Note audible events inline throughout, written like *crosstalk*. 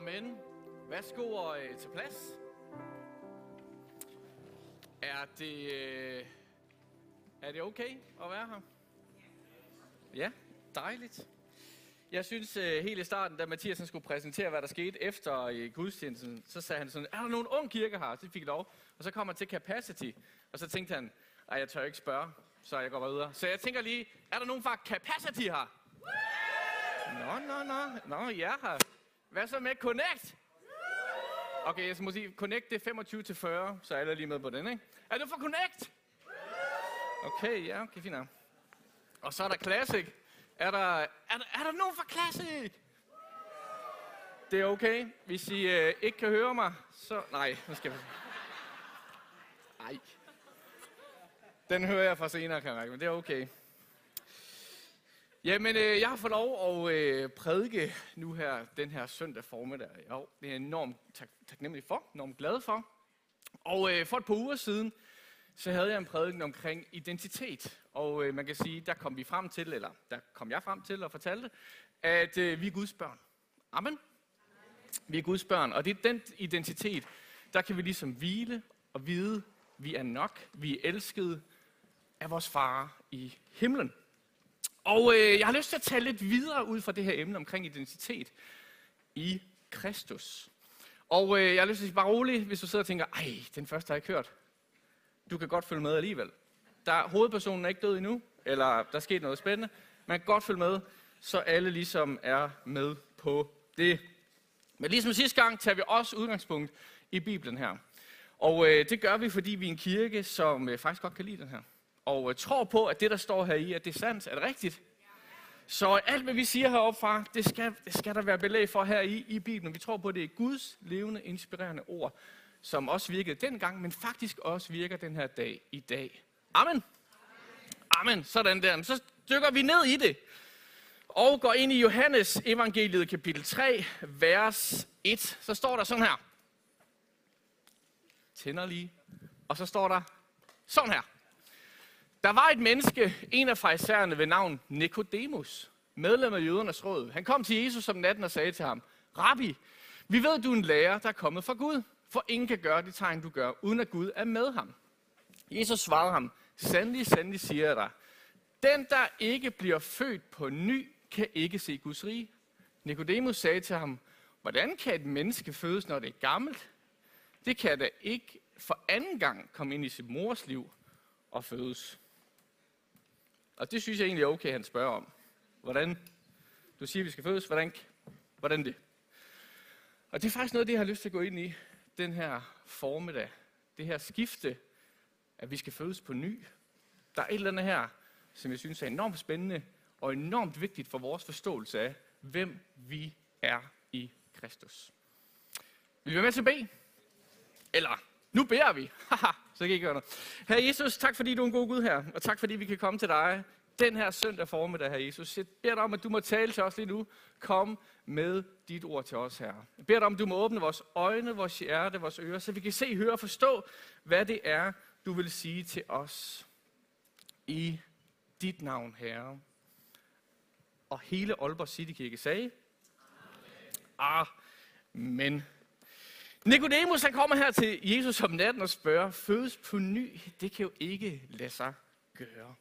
Amen. Værsgo og øh, til plads. Er det, øh, er det okay at være her? Ja, dejligt. Jeg synes øh, helt i starten, da Mathias skulle præsentere, hvad der skete efter øh, gudstjenesten, så sagde han sådan, er der nogen ung kirke her? Så fik jeg lov. Og så kom han til capacity, og så tænkte han, ej, jeg tør ikke spørge, så jeg går bare videre. Så jeg tænker lige, er der nogen fra capacity her? Nå, nå, nå, nå, ja her. Hvad så med Connect? Okay, jeg må sige, Connect det er 25 til 40, så alle er lige med på den, ikke? Er du for Connect? Okay, ja, okay, fint. Og så er der Classic. Er der, er der, er der nogen fra Classic? Det er okay. Hvis I øh, ikke kan høre mig, så... Nej, nu skal vi... Nej. Den hører jeg fra senere, kan jeg mærke, men det er okay. Jamen, øh, jeg har fået lov at øh, prædike nu her, den her søndag formiddag. Jo, det er jeg enormt tak, taknemmelig for, enormt glad for. Og øh, for et par uger siden, så havde jeg en prædiken omkring identitet. Og øh, man kan sige, der kom vi frem til, eller der kom jeg frem til og fortalte, at øh, vi er Guds børn. Amen. Vi er Guds børn, og det er den identitet, der kan vi ligesom hvile og vide, vi er nok, vi er elskede af vores far i himlen. Og øh, jeg har lyst til at tale lidt videre ud fra det her emne omkring identitet i Kristus. Og øh, jeg har lyst til at sige bare roligt, hvis du sidder og tænker, ej, den første har jeg ikke hørt. Du kan godt følge med alligevel. Der, hovedpersonen er ikke død endnu, eller der er sket noget spændende. Man kan godt følge med, så alle ligesom er med på det. Men ligesom sidste gang tager vi også udgangspunkt i Bibelen her. Og øh, det gør vi, fordi vi er en kirke, som øh, faktisk godt kan lide den her og øh, tror på, at det, der står her i, at det er sandt, er det rigtigt? Så øh, alt, hvad vi siger heroppefra, det skal, det skal der være belæg for her i, i Bibelen. Vi tror på, at det er Guds levende, inspirerende ord, som også virkede dengang, men faktisk også virker den her dag i dag. Amen. Amen. Sådan der. Så dykker vi ned i det. Og går ind i Johannes evangeliet kapitel 3, vers 1. Så står der sådan her. Tænder lige. Og så står der sådan her. Der var et menneske, en af farisæerne ved navn Nikodemus, medlem af jødernes råd. Han kom til Jesus om natten og sagde til ham, Rabbi, vi ved, at du er en lærer, der er kommet fra Gud, for ingen kan gøre de tegn, du gør, uden at Gud er med ham. Jesus svarede ham, sandelig, sandelig siger jeg dig, den, der ikke bliver født på ny, kan ikke se Guds rige. Nikodemus sagde til ham, hvordan kan et menneske fødes, når det er gammelt? Det kan da ikke for anden gang komme ind i sit mors liv og fødes. Og det synes jeg egentlig er okay, han spørger om. Hvordan? Du siger, vi skal fødes. Hvordan, hvordan det? Og det er faktisk noget, det jeg har lyst til at gå ind i den her formiddag. Det her skifte, at vi skal fødes på ny. Der er et eller andet her, som jeg synes er enormt spændende og enormt vigtigt for vores forståelse af, hvem vi er i Kristus. Vil vi være med til at bede? Eller, nu beder vi. *laughs* Så kan I gøre noget. Herre Jesus, tak fordi du er en god Gud her, og tak fordi vi kan komme til dig den her søndag formiddag, her Jesus. Jeg beder dig om, at du må tale til os lige nu. Kom med dit ord til os, her. Jeg beder dig om, at du må åbne vores øjne, vores hjerte, vores ører, så vi kan se, høre og forstå, hvad det er, du vil sige til os. I dit navn, Herre. Og hele Aalborg City Kirke sagde, Amen. Amen. Nikodemus han kommer her til Jesus om natten og spørger, fødes på ny, det kan jo ikke lade sig gøre.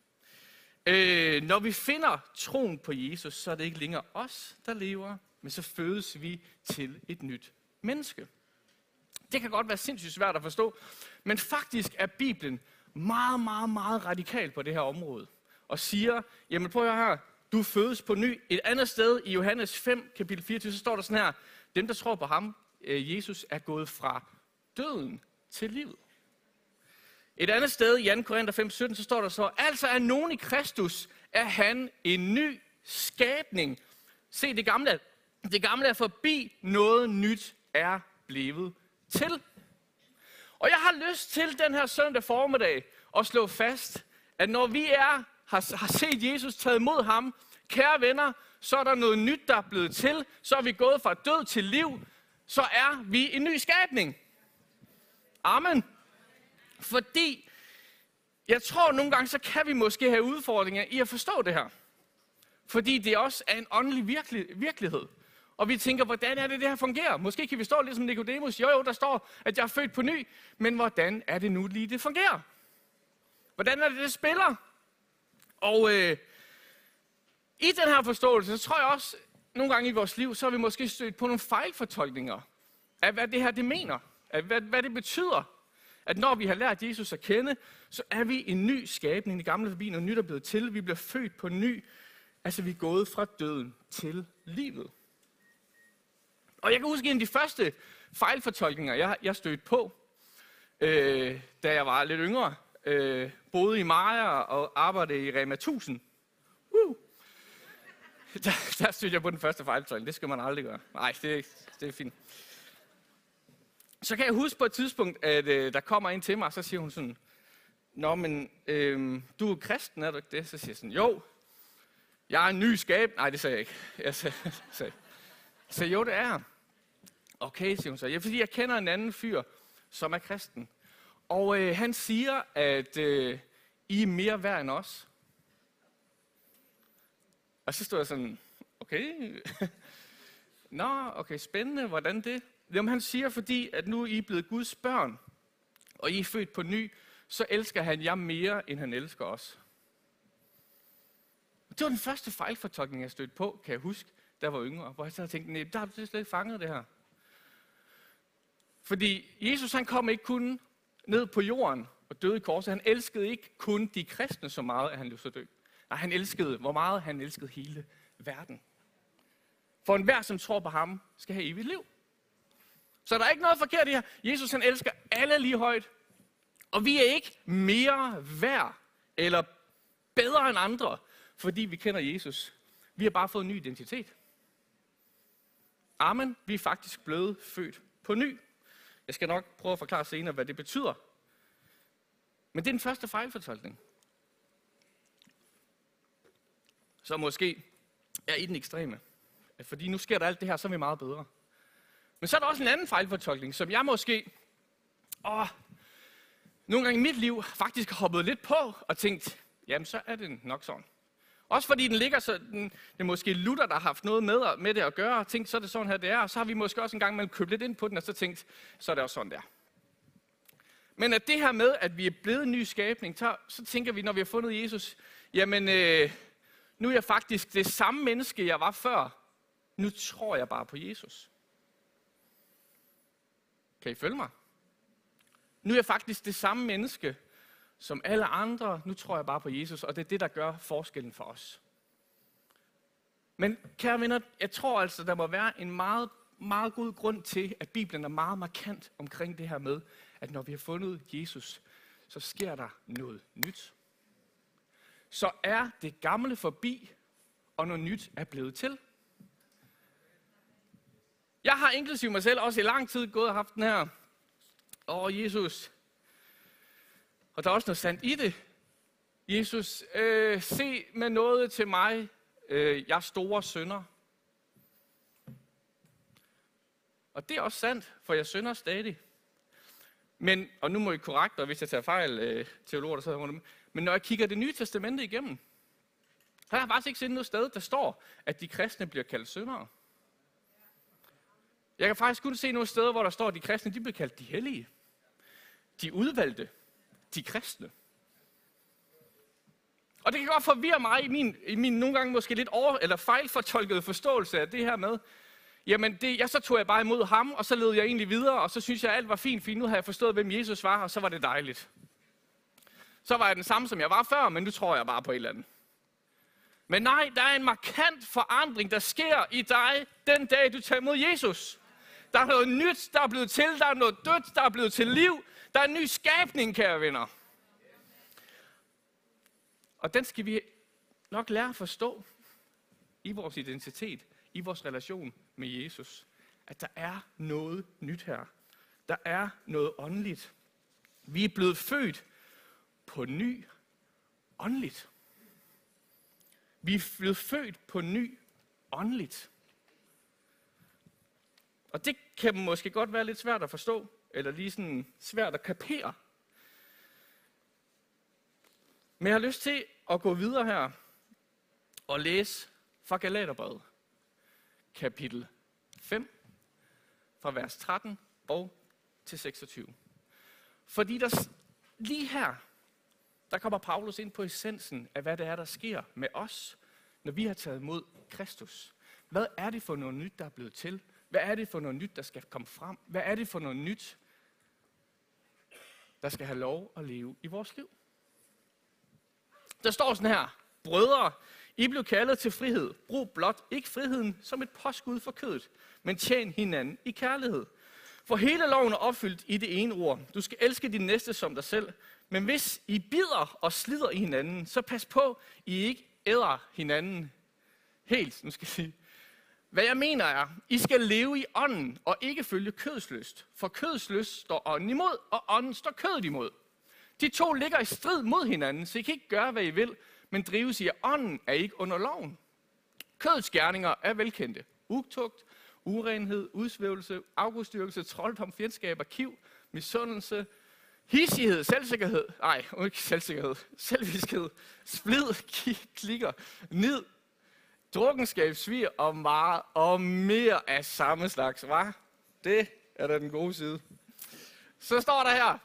Øh, når vi finder troen på Jesus, så er det ikke længere os, der lever, men så fødes vi til et nyt menneske. Det kan godt være sindssygt svært at forstå, men faktisk er Bibelen meget, meget, meget radikal på det her område. Og siger, jamen prøv at høre her, du fødes på ny. Et andet sted i Johannes 5, kapitel 24, så står der sådan her, dem der tror på ham, Øh, Jesus er gået fra døden til livet. Et andet sted i 2. Korinther 5:17 så står der så, altså er nogen i Kristus, er han en ny skabning. Se, det gamle, det gamle er forbi, noget nyt er blevet til. Og jeg har lyst til den her søndag formiddag at slå fast, at når vi er, har, har set Jesus taget imod ham, kære venner, så er der noget nyt, der er blevet til. Så er vi gået fra død til liv så er vi en ny skabning. Amen. Fordi jeg tror nogle gange, så kan vi måske have udfordringer i at forstå det her. Fordi det også er en åndelig virkelig, virkelighed. Og vi tænker, hvordan er det, det her fungerer? Måske kan vi stå lidt som Nicodemus. Jo, jo, der står, at jeg er født på ny. Men hvordan er det nu lige, det fungerer? Hvordan er det, det spiller? Og øh, i den her forståelse, så tror jeg også, nogle gange i vores liv, så har vi måske stødt på nogle fejlfortolkninger af, hvad det her det mener. Af, hvad, hvad det betyder. At når vi har lært Jesus at kende, så er vi en ny skabning. Det gamle forbi, noget nyt er blevet til. Vi bliver født på ny. Altså, vi er gået fra døden til livet. Og jeg kan huske en af de første fejlfortolkninger, jeg, jeg stødte på, øh, da jeg var lidt yngre. Øh, boede i Maja og arbejdede i Rema 1000. *laughs* Der, der stødte jeg på den første fejlfortolkning. Det skal man aldrig gøre. Nej, det, det er fint. Så kan jeg huske på et tidspunkt, at øh, der kommer en til mig, og så siger hun sådan, Nå, men øh, du er kristen, er du ikke det? Så siger jeg sådan, jo, jeg er en ny skab. Nej, det sagde jeg ikke. Jeg sagde, *laughs* sagde, Så jo, det er Okay, siger hun så. Ja, fordi jeg kender en anden fyr, som er kristen. Og øh, han siger, at øh, I er mere værd end os. Og så stod jeg sådan, okay. Nå, okay, spændende. Hvordan det? Jamen, han siger, fordi at nu er I blevet Guds børn, og I er født på ny, så elsker han jer mere, end han elsker os. Det var den første fejlfortolkning, jeg stødte på, kan jeg huske, da jeg var yngre, hvor jeg så tænkte, nej, der har du slet ikke fanget det her. Fordi Jesus han kom ikke kun ned på jorden og døde i korset. Han elskede ikke kun de kristne så meget, at han løb så død. Nej, han elskede, hvor meget han elskede hele verden. For enhver, som tror på ham, skal have evigt liv. Så der er ikke noget forkert i her. Jesus han elsker alle lige højt. Og vi er ikke mere værd eller bedre end andre, fordi vi kender Jesus. Vi har bare fået en ny identitet. Amen. Vi er faktisk blevet født på ny. Jeg skal nok prøve at forklare senere, hvad det betyder. Men det er den første fejlfortolkning. Så måske er i den ekstreme. Fordi nu sker der alt det her, så er vi meget bedre. Men så er der også en anden fejlfortolkning, som jeg måske åh, nogle gange i mit liv faktisk har hoppet lidt på og tænkt, jamen så er det nok sådan. Også fordi den ligger så, den, det er måske Luther, der har haft noget med, med det at gøre, og tænkt, så er det sådan her, det er, og så har vi måske også en gang imellem købt lidt ind på den, og så tænkt, så er det også sådan der. Men at det her med, at vi er blevet en ny skabning, så, så tænker vi, når vi har fundet Jesus, jamen, øh, nu er jeg faktisk det samme menneske, jeg var før. Nu tror jeg bare på Jesus. Kan I følge mig? Nu er jeg faktisk det samme menneske, som alle andre. Nu tror jeg bare på Jesus, og det er det, der gør forskellen for os. Men kære venner, jeg tror altså, der må være en meget, meget god grund til, at Bibelen er meget markant omkring det her med, at når vi har fundet Jesus, så sker der noget nyt. Så er det gamle forbi, og noget nyt er blevet til. Jeg har inklusive mig selv også i lang tid gået og haft den her, åh Jesus, og der er også noget sandt i det. Jesus, øh, se med noget til mig, øh, jeg store sønder. Og det er også sandt, for jeg synder stadig. Men, og nu må I korrekt, og hvis jeg tager fejl, øh, teologer, der sidder rundt men når jeg kigger det nye testamente igennem, så har jeg faktisk ikke set noget sted, der står, at de kristne bliver kaldt syndere. Jeg kan faktisk kun se nogle steder, hvor der står, at de kristne de bliver kaldt de hellige. De udvalgte de kristne. Og det kan godt forvirre mig i min, i min nogle gange måske lidt over, eller fejlfortolkede forståelse af det her med, jamen det, jeg, så tog jeg bare imod ham, og så led jeg egentlig videre, og så synes jeg, at alt var fint, fint, nu har jeg forstået, hvem Jesus var, og så var det dejligt. Så var jeg den samme, som jeg var før, men nu tror jeg bare på et eller andet. Men nej, der er en markant forandring, der sker i dig den dag, du tager imod Jesus. Der er noget nyt, der er blevet til, der er noget dødt, der er blevet til liv, der er en ny skabning, kære venner. Og den skal vi nok lære at forstå i vores identitet, i vores relation med Jesus. At der er noget nyt her. Der er noget åndeligt. Vi er blevet født på ny åndeligt. Vi er blevet født på ny åndeligt. Og det kan måske godt være lidt svært at forstå, eller lige sådan svært at kapere. Men jeg har lyst til at gå videre her og læse fra Galaterbrevet, kapitel 5, fra vers 13 og til 26. Fordi der lige her, der kommer Paulus ind på essensen af, hvad det er, der sker med os, når vi har taget imod Kristus. Hvad er det for noget nyt, der er blevet til? Hvad er det for noget nyt, der skal komme frem? Hvad er det for noget nyt, der skal have lov at leve i vores liv? Der står sådan her, brødre, I blev kaldet til frihed. Brug blot ikke friheden som et påskud for kødet, men tjen hinanden i kærlighed. For hele loven er opfyldt i det ene ord. Du skal elske din næste som dig selv. Men hvis I bider og slider i hinanden, så pas på, I ikke æder hinanden helt. Nu skal jeg sige. Hvad jeg mener er, I skal leve i ånden og ikke følge kødslyst. For kødslyst står ånden imod, og ånden står kødet imod. De to ligger i strid mod hinanden, så I kan ikke gøre, hvad I vil, men drives i, at ånden er ikke under loven. Kødets gerninger er velkendte. Utugt, urenhed, udsvævelse, afgudstyrkelse, trolddom, fjendskab, arkiv, misundelse, hissighed, selvsikkerhed, nej, ikke selvsikkerhed, selvviskhed, splid, klikker, nid, drukkenskab, svir og meget og mere af samme slags, var? Det er da den gode side. Så står der her,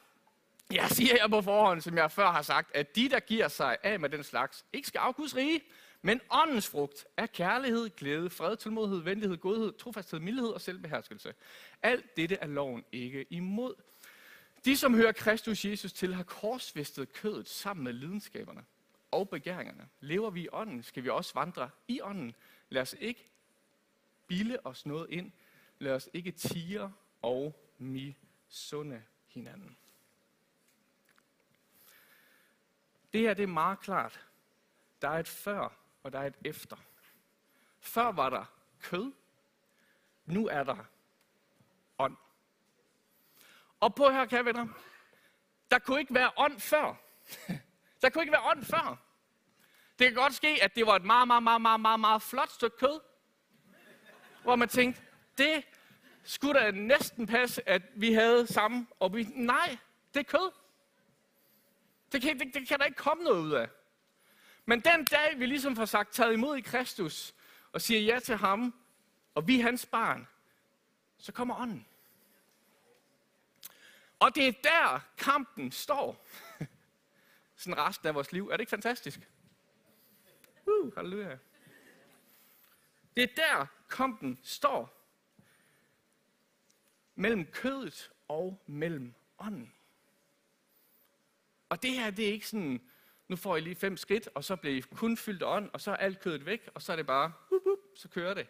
jeg siger jeg på forhånd, som jeg før har sagt, at de, der giver sig af med den slags, ikke skal afkuds rige, men åndens frugt er kærlighed, glæde, fred, tålmodighed, venlighed, godhed, trofasthed, mildhed og selvbeherskelse. Alt dette er loven ikke imod. De, som hører Kristus Jesus til, har korsfæstet kødet sammen med lidenskaberne og begæringerne. Lever vi i ånden, skal vi også vandre i ånden. Lad os ikke bilde os noget ind. Lad os ikke tire og misunde hinanden. Det her det er meget klart. Der er et før, og der er et efter. Før var der kød, nu er der. Og på her, kære venner, der kunne ikke være ånd før. Der kunne ikke være ånd før. Det kan godt ske, at det var et meget, meget, meget, meget, meget, meget flot stykke kød. Hvor man tænkte, det skulle da næsten passe, at vi havde samme. Og vi, nej, det er kød. Det kan, det, det kan der ikke komme noget ud af. Men den dag, vi ligesom får sagt, taget imod i Kristus, og siger ja til ham, og vi er hans barn, så kommer ånden. Og det er der, kampen står. *laughs* Sådan resten af vores liv. Er det ikke fantastisk? Uh, halleluja. Det er der, kampen står. Mellem kødet og mellem ånden. Og det her, det er ikke sådan, nu får I lige fem skridt, og så bliver I kun fyldt ånd, og så er alt kødet væk, og så er det bare, uh, uh, så kører det.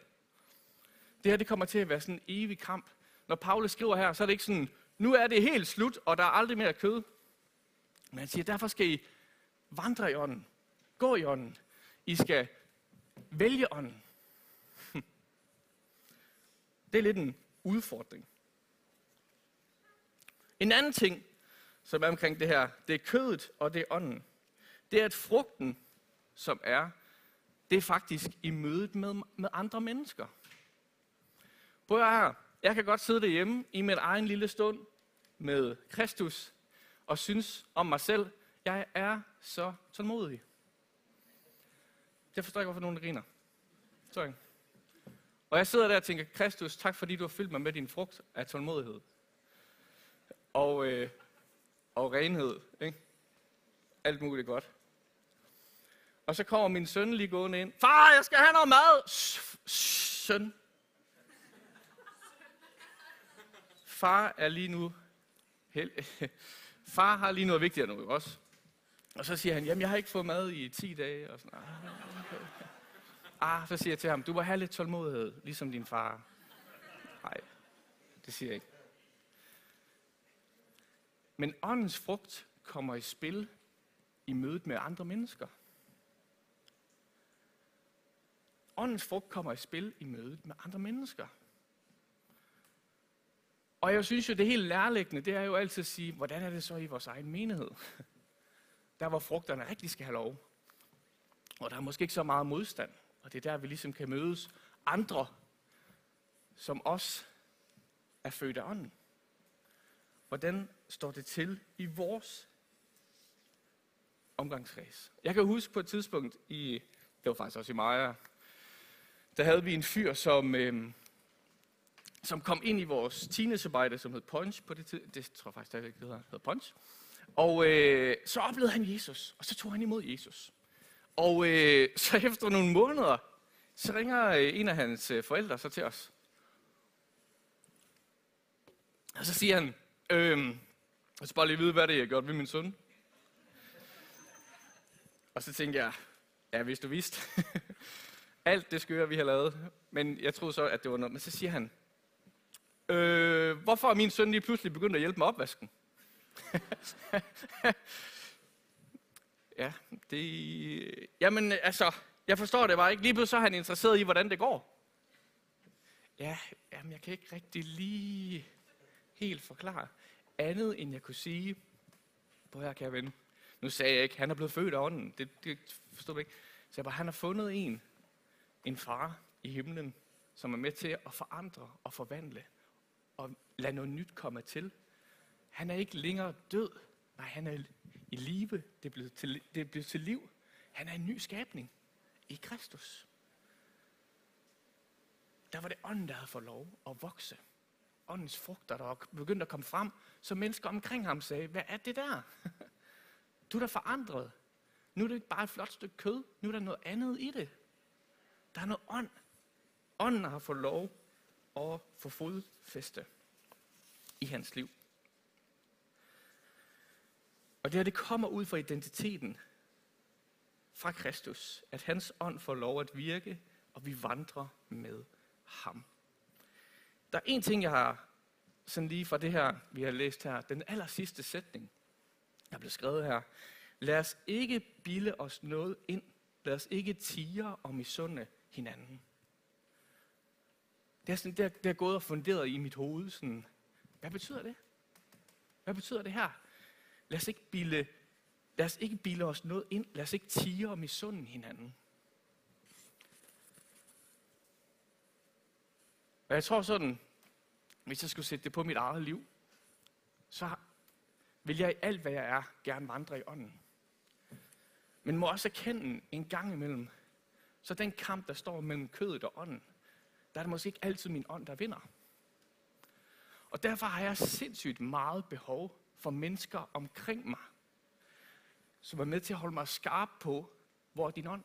Det her, det kommer til at være sådan en evig kamp. Når Paulus skriver her, så er det ikke sådan, nu er det helt slut, og der er aldrig mere kød. Men han siger, derfor skal I vandre i ånden. Gå i ånden. I skal vælge ånden. *laughs* Det er lidt en udfordring. En anden ting, som er omkring det her, det er kødet og det er ånden. Det er, at frugten, som er, det er faktisk i mødet med, med andre mennesker. Prøv her. Jeg kan godt sidde derhjemme i min egen lille stund med Kristus og synes om mig selv, jeg er så tålmodig. Jeg forstår ikke, hvorfor nogen griner. Sorry. Og jeg sidder der og tænker, Kristus, tak fordi du har fyldt mig med din frugt af tålmodighed. Og, øh, og renhed. Ikke? Alt muligt godt. Og så kommer min søn lige gående ind. Far, jeg skal have noget mad! Søn. Far er lige nu... hel, *laughs* Far har lige noget vigtigere nu, også? Og så siger han, jamen jeg har ikke fået mad i 10 dage. Og sådan, ah, ah, så siger jeg til ham, du må have lidt tålmodighed, ligesom din far. Nej, det siger jeg ikke. Men åndens frugt kommer i spil i mødet med andre mennesker. Åndens frugt kommer i spil i mødet med andre mennesker. Og jeg synes jo, det helt nærliggende, det er jo altid at sige, hvordan er det så i vores egen menighed? *laughs* Der, hvor frugterne rigtig skal have lov. Og der er måske ikke så meget modstand. Og det er der, vi ligesom kan mødes andre, som os er født af ånden. Hvordan står det til i vores omgangskreds? Jeg kan huske på et tidspunkt i, det var faktisk også i Maja, der havde vi en fyr, som, øh, som kom ind i vores teenagearbejde, som hed Punch på det. Det tror jeg faktisk stadigvæk, det hedder, hedder Punch. Og øh, så oplevede han Jesus, og så tog han imod Jesus. Og øh, *laughs* så efter nogle måneder, så ringer øh, en af hans øh, forældre så til os. Og så siger han, øh, jeg skal bare lige vide, hvad det er, jeg har gjort ved min søn. Og så tænkte jeg, ja, hvis du vidste. *laughs* Alt det skøre, vi har lavet. Men jeg troede så, at det var noget. Men så siger han, øh, hvorfor er min søn lige pludselig begyndt at hjælpe med opvasken? *laughs* ja, det... Jamen, altså, jeg forstår det bare ikke. Lige pludselig så er han interesseret i, hvordan det går. Ja, jamen, jeg kan ikke rigtig lige helt forklare andet, end jeg kunne sige, på her kan ven. Nu sagde jeg ikke, han er blevet født af ånden. Det, det forstår du ikke. Så jeg bare, han har fundet en, en far i himlen, som er med til at forandre og forvandle og lade noget nyt komme til. Han er ikke længere død. Nej, han er i live. Det er blevet til, det er blevet til liv. Han er en ny skabning i Kristus. Der var det ånden, der havde fået lov at vokse. Åndens frugter, der begyndte at komme frem, så mennesker omkring ham sagde, hvad er det der? *laughs* Du er da forandret. Nu er det ikke bare et flot stykke kød. Nu er der noget andet i det. Der er noget ånd. Ånden har fået lov og få fodfæste i hans liv. Og det her, det kommer ud fra identiteten fra Kristus, at hans ånd får lov at virke, og vi vandrer med ham. Der er en ting, jeg har sådan lige fra det her, vi har læst her, den aller sidste sætning, der blev skrevet her. Lad os ikke bilde os noget ind. Lad os ikke tige og misunde hinanden. Det er, sådan, det, er, det er gået og funderet i mit hoved. Sådan, hvad betyder det? Hvad betyder det her? Lad os ikke bilde, lad os ikke bilde os noget ind. Lad os ikke om og misunde hinanden. Og jeg tror sådan, hvis jeg skulle sætte det på mit eget liv, så vil jeg i alt, hvad jeg er, gerne vandre i ånden. Men må også erkende en gang imellem, så den kamp, der står mellem kødet og ånden, der er det måske ikke altid min ånd, der vinder. Og derfor har jeg sindssygt meget behov for mennesker omkring mig, som er med til at holde mig skarp på, hvor er din ånd?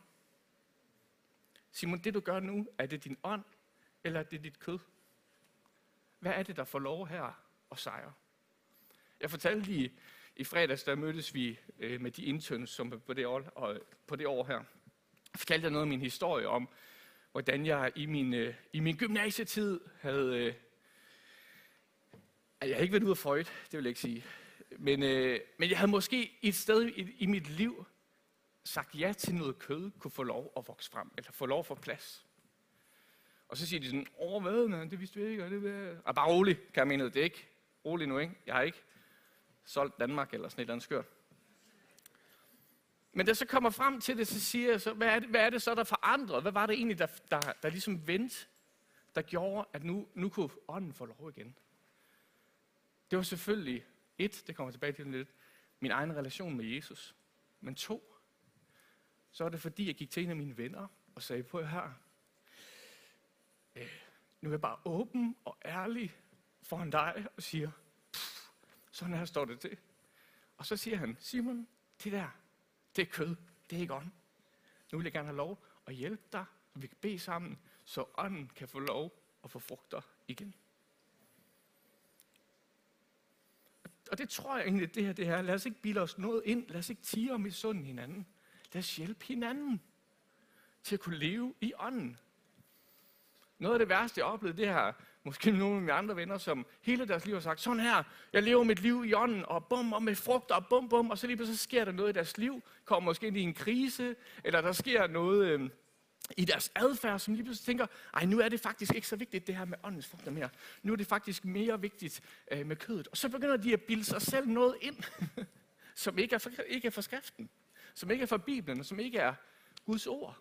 Simon, det du gør nu, er det din ånd, eller er det dit kød? Hvad er det, der får lov her og sejre? Jeg fortalte lige i fredags, der mødtes vi øh, med de interns, som på det år, og, på det år her. Fortalte jeg noget af min historie om, hvordan jeg i min, øh, i min gymnasietid havde... Øh, jeg har ikke været ude af Freud, det vil jeg ikke sige. Men, øh, men jeg havde måske et sted i, i mit liv sagt ja til noget kød, kunne få lov at vokse frem, eller få lov at få plads. Og så siger de sådan, åh hvad, man, det vidste vi ikke, og det var... Og bare rolig, kan jeg mene, det ikke. Rolig nu, ikke? Jeg har ikke solgt Danmark eller sådan et eller andet skørt. Men da jeg så kommer frem til det, så siger jeg så, hvad er det, hvad er det så, der forandrede? Hvad var det egentlig, der, der, der ligesom vendte, der gjorde, at nu, nu kunne ånden få lov igen? Det var selvfølgelig, et, det kommer tilbage til lidt, min egen relation med Jesus. Men to, så var det fordi, jeg gik til en af mine venner og sagde, på her, øh, nu er jeg bare åben og ærlig foran dig og siger, sådan her står det til. Og så siger han, Simon, det der, det er kød, det er ikke ånd. Nu vil jeg gerne have lov at hjælpe dig, og vi kan bede sammen, så ånden kan få lov at få frugter igen. Og det tror jeg egentlig, det her, det her. Lad os ikke bilde os noget ind. Lad os ikke tige om i sunden hinanden. Lad os hjælpe hinanden til at kunne leve i ånden. Noget af det værste, jeg oplevede, det her måske nogle af mine andre venner, som hele deres liv har sagt, sådan her, jeg lever mit liv i ånden, og bum, og med frugt, og bum, bum, og så lige pludselig sker der noget i deres liv, kommer måske ind i en krise, eller der sker noget øh, i deres adfærd, som lige pludselig tænker, ej, nu er det faktisk ikke så vigtigt, det her med åndens frugter mere. Nu er det faktisk mere vigtigt øh, med kødet. Og så begynder de at bilde sig selv noget ind, *laughs* som ikke er, for, ikke er for skriften, som ikke er for Bibelen, som ikke er Guds ord.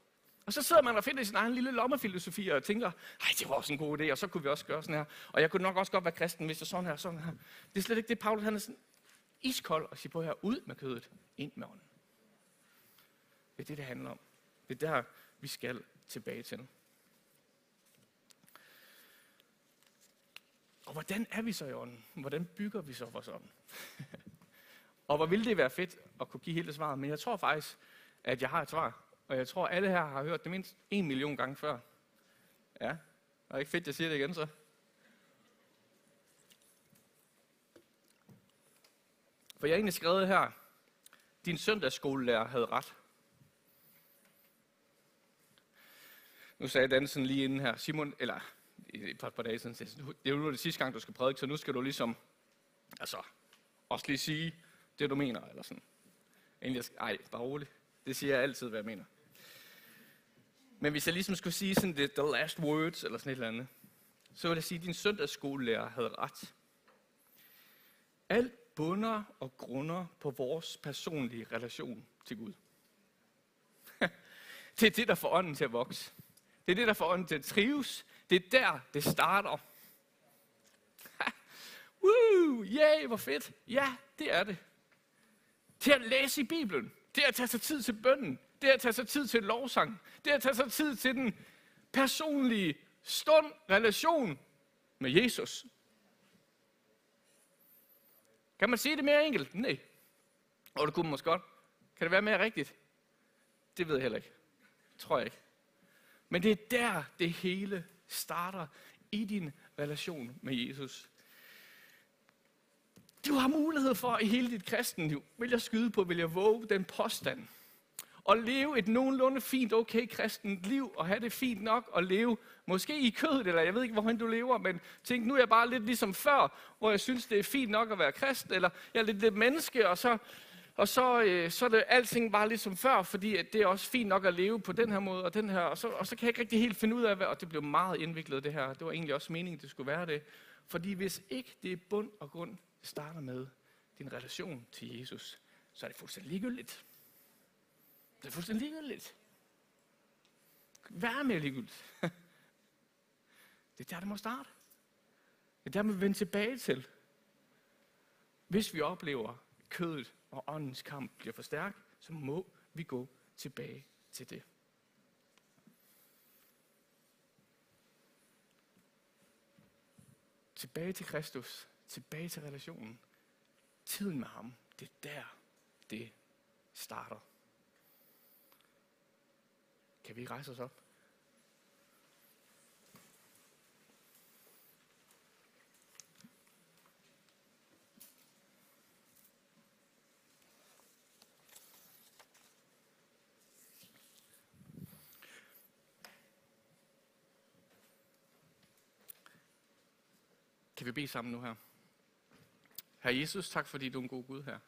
Og så sidder man og finder sin egen lille lommefilosofi og tænker, nej, det var også en god idé, og så kunne vi også gøre sådan her. Og jeg kunne nok også godt være kristen, hvis jeg sådan her, sådan her. Det er slet ikke det, Paulus han er sådan iskold og siger på her, ud med kødet, ind med ånden. Det er det, det handler om. Det er der, vi skal tilbage til. Og hvordan er vi så i ånden? Hvordan bygger vi så vores ånd? *laughs* og hvor ville det være fedt at kunne give hele svaret, men jeg tror faktisk, at jeg har et svar. Og jeg tror, alle her har hørt det mindst en million gange før. Ja, og er ikke fedt, jeg siger det igen så. For jeg har egentlig skrevet her, din søndagsskolelærer havde ret. Nu sagde Dansen lige inden her, Simon, eller et par, par dage siden, det er jo det sidste gang, du skal prædike, så nu skal du ligesom, altså, også lige sige det, du mener, eller sådan. Egentlig, ej, bare roligt. Det siger jeg altid, hvad jeg mener. Men hvis jeg ligesom skulle sige sådan det, the last words, eller sådan et eller andet, så vil jeg sige, at din søndagsskolelærer havde ret. Alt bunder og grunder på vores personlige relation til Gud. *laughs* det er det, der får ånden til at vokse. Det er det, der får ånden til at trives. Det er der, det starter. *laughs* Woo, yeah, hvor fedt. Ja, det er det. Til at læse i Bibelen. Det er at tage sig tid til bønden. Det er at tage sig tid til lovsang. Det er at tage sig tid til den personlige stund, relation med Jesus. Kan man sige det mere enkelt? Nej. Og det kunne man måske godt. Kan det være mere rigtigt? Det ved jeg heller ikke. Tror jeg ikke. Men det er der, det hele starter i din relation med Jesus. Du har mulighed for i hele dit kristenliv, vil jeg skyde på, vil jeg våge den påstand, at leve et nogenlunde fint, okay kristent liv, og have det fint nok, og leve måske i kødet, eller jeg ved ikke, hvorhen du lever, men tænk, nu er jeg bare lidt ligesom før, hvor jeg synes, det er fint nok at være kristen, eller jeg er lidt, lidt menneske, og så, og så, øh, så er det alting bare ligesom før, fordi at det er også fint nok at leve på den her måde, og den her, og så, og så kan jeg ikke rigtig helt finde ud af, hvad, og det blev meget indviklet det her, det var egentlig også meningen, det skulle være det, fordi hvis ikke det er bund og grund starter med din relation til Jesus, så er det fuldstændig ligegyldigt. Det er fuldstændig ligegyldigt. Vær med ligegyldigt? Det er der, det må starte. Det er der, vi vender tilbage til. Hvis vi oplever kødet og åndens kamp bliver for stærk, så må vi gå tilbage til det. Tilbage til Kristus. Tilbage til relationen. Tiden med ham. Det er der, det starter. Kan vi rejse os op? Kan vi bede sammen nu her? Herre Jesus, tak fordi du er en god Gud her.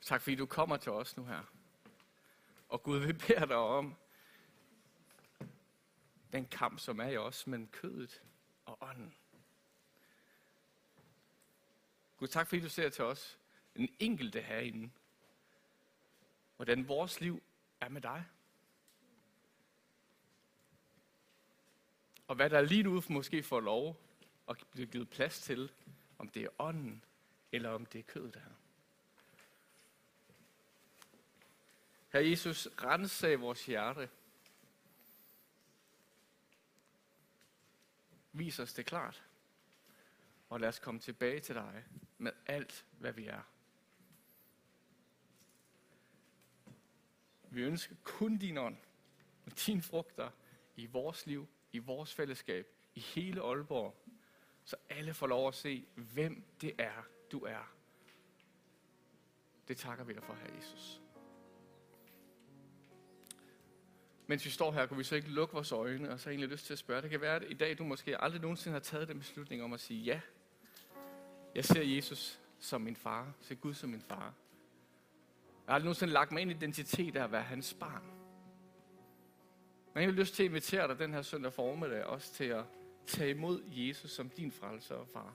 Tak fordi du kommer til os nu her. Og Gud, vi beder dig om den kamp, som er i os mellem kødet og ånden. Gud, tak fordi du ser til os, den enkelte herinde, hvordan vores liv er med dig. Og hvad der lige nu måske får lov at blive givet plads til, om det er ånden, eller om det er kødet her. Herre Jesus, rense vores hjerte. Vis os det klart. Og lad os komme tilbage til dig med alt, hvad vi er. Vi ønsker kun din ånd og dine frugter i vores liv, i vores fællesskab, i hele Aalborg, så alle får lov at se, hvem det er, du er. Det takker vi dig for, Herre Jesus. Mens vi står her, kunne vi så ikke lukke vores øjne, og så egentlig lyst til at spørge. Det kan være, at i dag du måske aldrig nogensinde har taget den beslutning om at sige ja. Jeg ser Jesus som min far. Jeg ser Gud som min far. Jeg har aldrig nogensinde lagt mig ind i identitet af at være hans barn. Men jeg har lyst til at invitere dig den her søndag formiddag også til at tage imod Jesus som din frelser og far.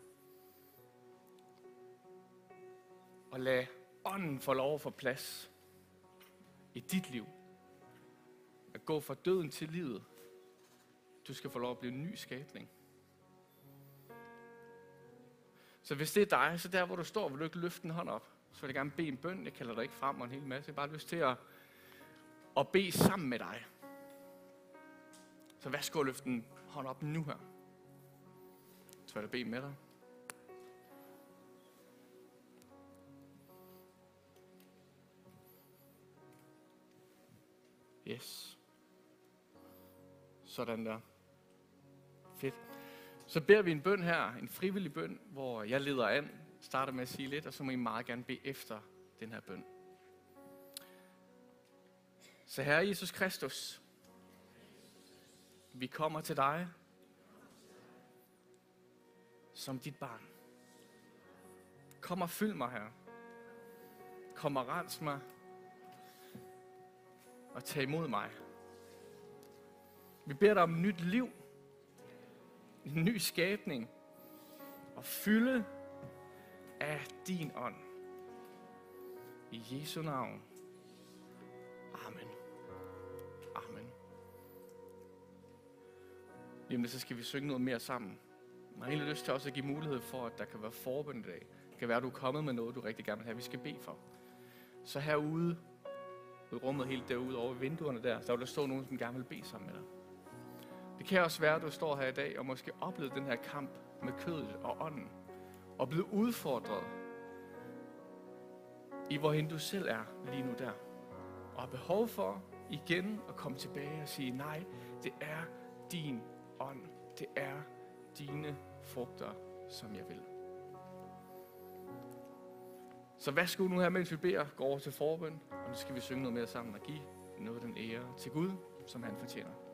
Og lad ånden få lov at få plads i dit liv at gå fra døden til livet. Du skal få lov at blive en ny skabning. Så hvis det er dig, så der hvor du står, vil du ikke løfte en hånd op. Så vil jeg gerne bede en bøn. Jeg kalder dig ikke frem og en hel masse. Jeg har bare lyst til at, at bede sammen med dig. Så værsgo at løfte en hånd op nu her. Så vil jeg bede med dig. Yes. Sådan der. Fedt. Så beder vi en bøn her, en frivillig bøn, hvor jeg leder an, starter med at sige lidt, og så må I meget gerne bede efter den her bøn. Så Herre Jesus Kristus, vi kommer til dig som dit barn. Kom og fyld mig her. Kom og rens mig. Og tag imod mig. Vi beder dig om nyt liv. En ny skabning. Og fylde af din ånd. I Jesu navn. Amen. Amen. Jamen, så skal vi synge noget mere sammen. Jeg har egentlig lyst til også at give mulighed for, at der kan være forbøn i dag. Det kan være, at du er kommet med noget, du rigtig gerne vil have, vi skal bede for. Så herude, i rummet helt derude over vinduerne der, der vil der stå nogen, som gerne vil bede sammen med dig. Det kan også være, at du står her i dag og måske oplevet den her kamp med kødet og ånden. Og blevet udfordret i hvorhen du selv er lige nu der. Og har behov for igen at komme tilbage og sige, nej, det er din ånd. Det er dine frugter, som jeg vil. Så værsgo nu her, mens vi beder, gå over til forbøn, og nu skal vi synge noget mere sammen og give noget den ære til Gud, som han fortjener.